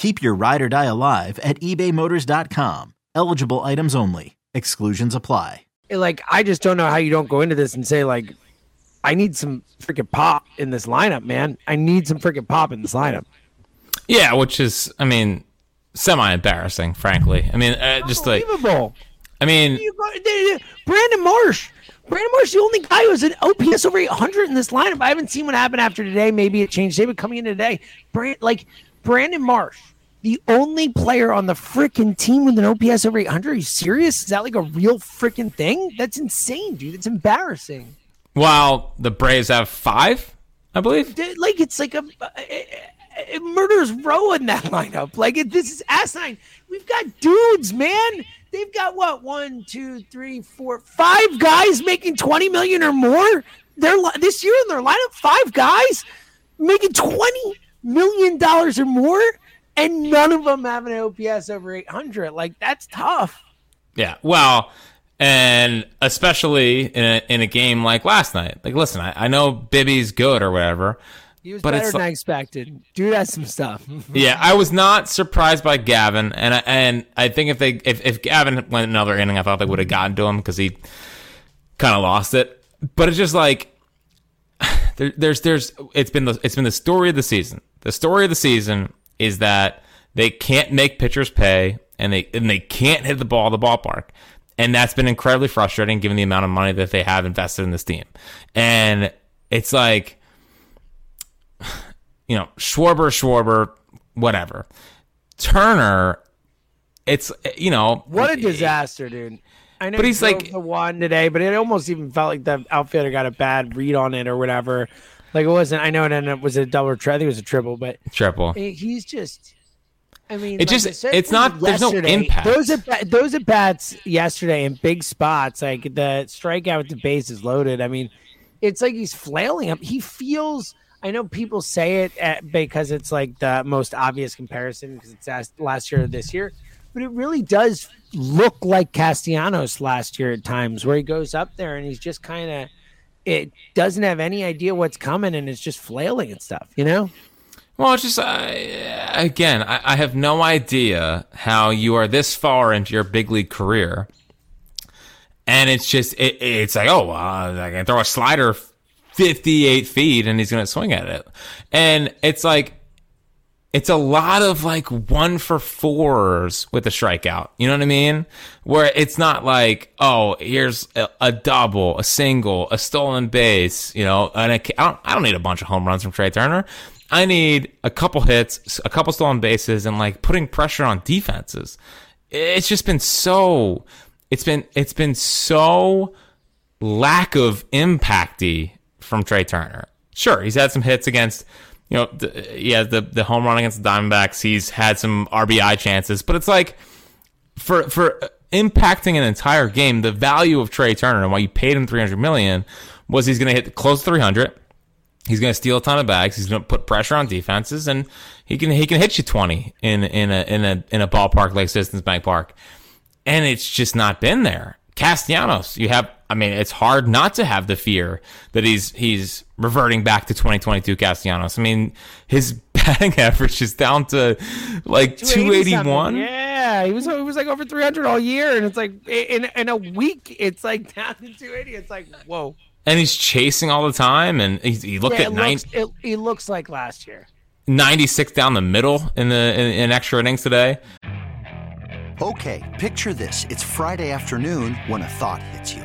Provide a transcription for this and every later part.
Keep your ride or die alive at ebaymotors.com. Eligible items only. Exclusions apply. Like, I just don't know how you don't go into this and say, like, I need some freaking pop in this lineup, man. I need some freaking pop in this lineup. Yeah, which is, I mean, semi embarrassing, frankly. I mean, uh, just like, Unbelievable. I mean, You go- Brandon Marsh. Brandon Marsh, the only guy who has an OPS over 800 in this lineup. I haven't seen what happened after today. Maybe it changed. David coming in today. Brand, like Brandon Marsh, the only player on the freaking team with an OPS over 800. Are you serious? Is that like a real freaking thing? That's insane, dude. It's embarrassing. while the Braves have five, I believe. Like it's like a, a murder's row in that lineup. Like it, this is asinine. We've got dudes, man. They've got what one, two, three, four, five guys making twenty million or more. They're this year in their lineup. Five guys making twenty million dollars or more, and none of them have an OPS over eight hundred. Like that's tough. Yeah. Well, and especially in a, in a game like last night. Like, listen, I, I know Bibee's good or whatever. He was But better than I expected. Dude has some stuff. Yeah, I was not surprised by Gavin, and I, and I think if they if, if Gavin went another inning, I thought they would have gotten to him because he kind of lost it. But it's just like there, there's there's it's been the it's been the story of the season. The story of the season is that they can't make pitchers pay, and they and they can't hit the ball at the ballpark. And that's been incredibly frustrating given the amount of money that they have invested in this team. And it's like you know, Schwarber, Schwarber, whatever. Turner, it's you know What a disaster, dude. I know But he's like- the one today, but it almost even felt like the outfielder got a bad read on it or whatever. Like it wasn't. I know it ended up was a double. Tri- I think it was a triple, but triple. he- he's just. I mean, It just- it's not- there's no impact. Those are those at bats yesterday in big spots, like the strikeout with the bases loaded. I mean, it's like he's flailing up. He feels. I know people say it at, because it's like the most obvious comparison because it's last, last year or this year, but it really does look like Castellanos last year at times, where he goes up there and he's just kind of. It doesn't have any idea what's coming and it's just flailing and stuff, you know. Well, just uh, again, I, I have no idea how you are this far into your big league career, and it's just it, it's like oh, uh, I can throw a slider fifty eight feet and he's gonna swing at it, and it's like it's a lot of like one for fours with a strikeout. You know what I mean? Where it's not like, oh, here's a, a double, a single, a stolen base, you know, and I don't, I don't need a bunch of home runs from Trey Turner. I need a couple hits, a couple stolen bases, and like putting pressure on defenses. It's just been so, it's been, it's been so lack of impacty from Trey Turner. Sure, he's had some hits against, you know, the, yeah, the the home run against the Diamondbacks. He's had some RBI chances, but it's like for for impacting an entire game, the value of Trey Turner and why you paid him three hundred million was he's going to hit close to three hundred. He's going to steal a ton of bags. He's going to put pressure on defenses, and he can he can hit you twenty in in a in a in a ballpark like Citizens Bank Park, and it's just not been there. Castellanos, you have. I mean, it's hard not to have the fear that he's he's reverting back to 2022 Castellanos. I mean, his batting average is down to like 281. Yeah, he was he was like over 300 all year, and it's like in in a week, it's like down to 280. It's like whoa and he's chasing all the time. And he, he looked yeah, at it nine, looks, it, he looks like last year. 96 down the middle in the in, in extra innings today. Okay, picture this: it's Friday afternoon when a thought hits you.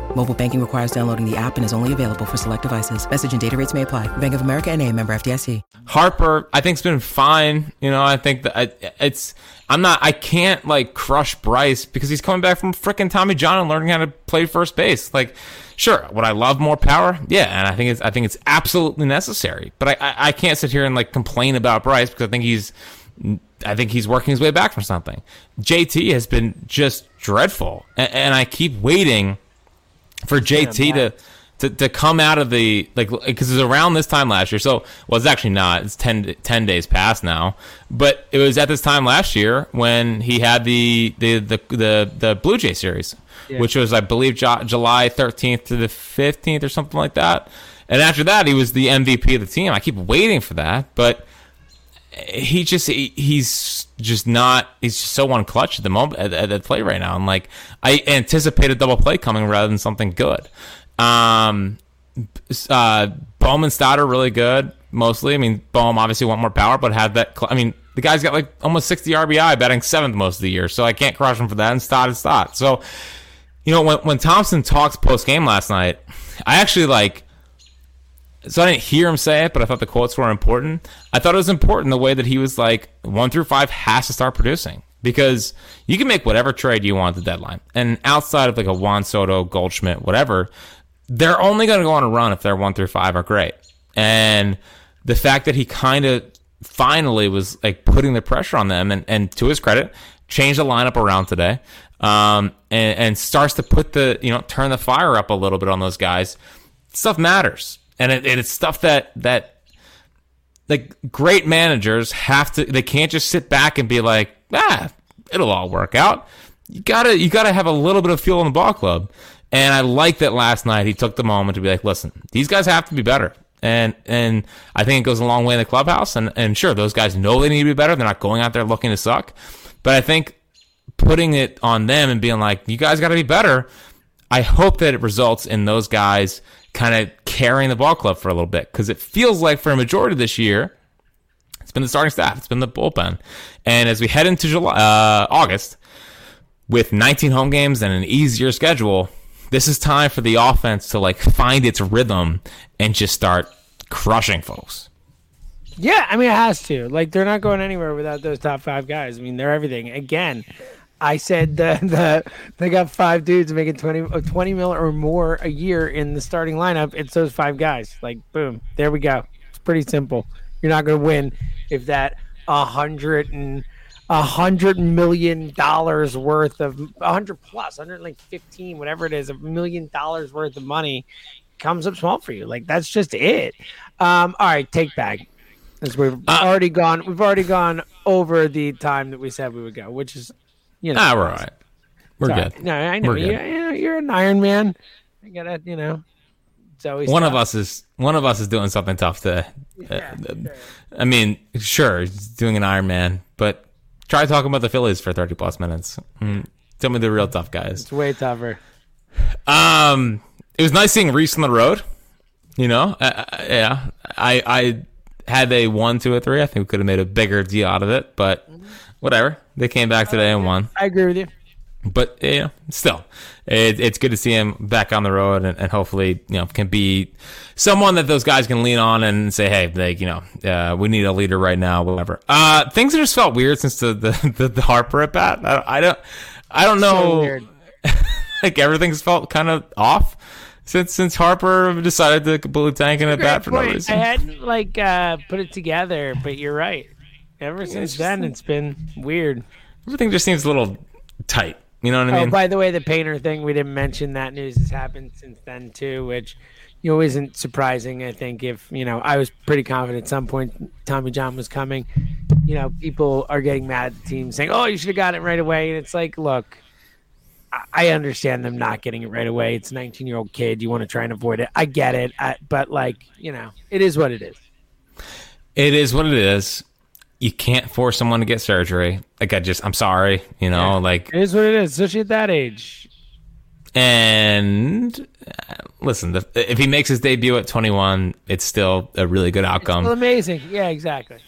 Mobile banking requires downloading the app and is only available for select devices. Message and data rates may apply. Bank of America and a member FDIC. Harper, I think it's been fine. You know, I think that it's, I'm not, I can't like crush Bryce because he's coming back from freaking Tommy John and learning how to play first base. Like, sure, would I love more power? Yeah, and I think it's, I think it's absolutely necessary. But I, I, I can't sit here and like complain about Bryce because I think he's, I think he's working his way back from something. JT has been just dreadful, and, and I keep waiting for JT to, to to come out of the like because it was around this time last year. So well, it's actually not. It's 10, 10 days past now, but it was at this time last year when he had the the the the, the Blue Jay series, yeah. which was I believe July thirteenth to the fifteenth or something like that. And after that, he was the MVP of the team. I keep waiting for that, but he just he, he's just not he's just so unclutch at the moment at, at play right now. And like i anticipate a double play coming rather than something good. Um uh bowman Stoddard really good mostly. I mean bohm obviously want more power but had that Cl- i mean the guy's got like almost 60 rbi batting seventh most of the year so i can't crush him for that and Stoddard Stott. so you know when, when Thomson talks post game last night i actually like so I didn't hear him say it, but I thought the quotes were important. I thought it was important the way that he was like one through five has to start producing because you can make whatever trade you want at the deadline, and outside of like a Juan Soto, Goldschmidt, whatever, they're only going to go on a run if their one through five are great. And the fact that he kind of finally was like putting the pressure on them, and, and to his credit, changed the lineup around today, um, and, and starts to put the you know turn the fire up a little bit on those guys. Stuff matters and it, it's stuff that that like great managers have to. They can't just sit back and be like, ah, it'll all work out. You gotta you gotta have a little bit of fuel in the ball club. And I like that last night he took the moment to be like, listen, these guys have to be better. And and I think it goes a long way in the clubhouse. And and sure, those guys know they need to be better. They're not going out there looking to suck. But I think putting it on them and being like, you guys got to be better. I hope that it results in those guys kind of carrying the ball club for a little bit because it feels like for a majority of this year, it's been the starting staff, it's been the bullpen, and as we head into July, uh, August, with 19 home games and an easier schedule, this is time for the offense to like find its rhythm and just start crushing folks. Yeah, I mean it has to. Like they're not going anywhere without those top five guys. I mean they're everything. Again, I said the, the they got five dudes making 20, uh, 20 mil or more a year in the starting lineup. It's those five guys. Like boom, there we go. It's pretty simple. You're not going to win if that a hundred and a hundred million dollars worth of a hundred plus, hundred like fifteen, whatever it is, a million dollars worth of money comes up small for you. Like that's just it. Um, all right, take back. As we've Uh, already gone, we've already gone over the time that we said we would go, which is, you know, Ah, we're all right. We're it's good. right. No, I know We're you, good. you know, you're an Iron Man. I gotta, you know, it's always One of us is one of us is doing something tough to. Yeah, uh, sure. I mean, sure, doing an Iron Man, but try talking about the Phillies for thirty plus minutes. Mm, tell me the real tough guys. It's way tougher. Um, it was nice seeing Rhys on the road. You know, uh, uh, yeah, I I had a one, two, or three. I think we could have made a bigger deal out of it, but whatever. They came back today and won. I agree with you. But you know, still, it, it's good to see him back on the road, and, and hopefully, you know, can be someone that those guys can lean on and say, "Hey, like, you know, uh, we need a leader right now." Whatever. Uh, things have just felt weird since the the, the, the Harper at bat. I, I don't, I don't know. So like everything's felt kind of off since since Harper decided to completely tank in at bat for no reason. I hadn't like uh, put it together, but you're right. Ever since just then, it's been weird. Everything just seems a little tight. You know what I oh, mean? Oh, by the way, the painter thing we didn't mention that news has happened since then too, which you know isn't surprising. I think if you know, I was pretty confident at some point Tommy John was coming. You know, people are getting mad at the team saying, "Oh, you should have got it right away," and it's like, look. I- I understand them not getting it right away. It's a 19 year old kid. You want to try and avoid it. I get it. I, but, like, you know, it is what it is. It is what it is. You can't force someone to get surgery. Like I just, I'm sorry, you know, like, It is what it is, especially at that age. and uh, listen, the, if he makes his debut at 21, it's still a really good outcome. Amazing. Yeah, exactly.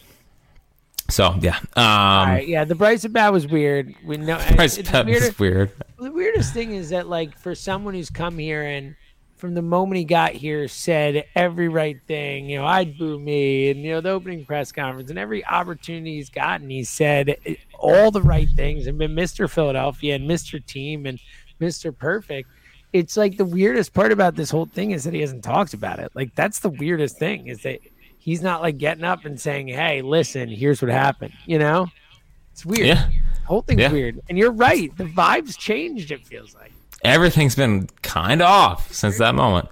so yeah, um, All right. Yeah, the Bryce at bat was weird. We know Bryce is weird. the weirdest thing is that like for someone who's come here and from the moment he got here said every right thing you know i'd boo me and you know the opening press conference and every opportunity he's gotten he said all the right things and been mr philadelphia and mr team and mr perfect it's like the weirdest part about this whole thing is that he hasn't talked about it like that's the weirdest thing is that he's not like getting up and saying hey listen here's what happened you know it's weird Yeah, whole thing's Yeah. weird. And you're right. The vibes changed, it feels like. Everything's been kind of off since that moment.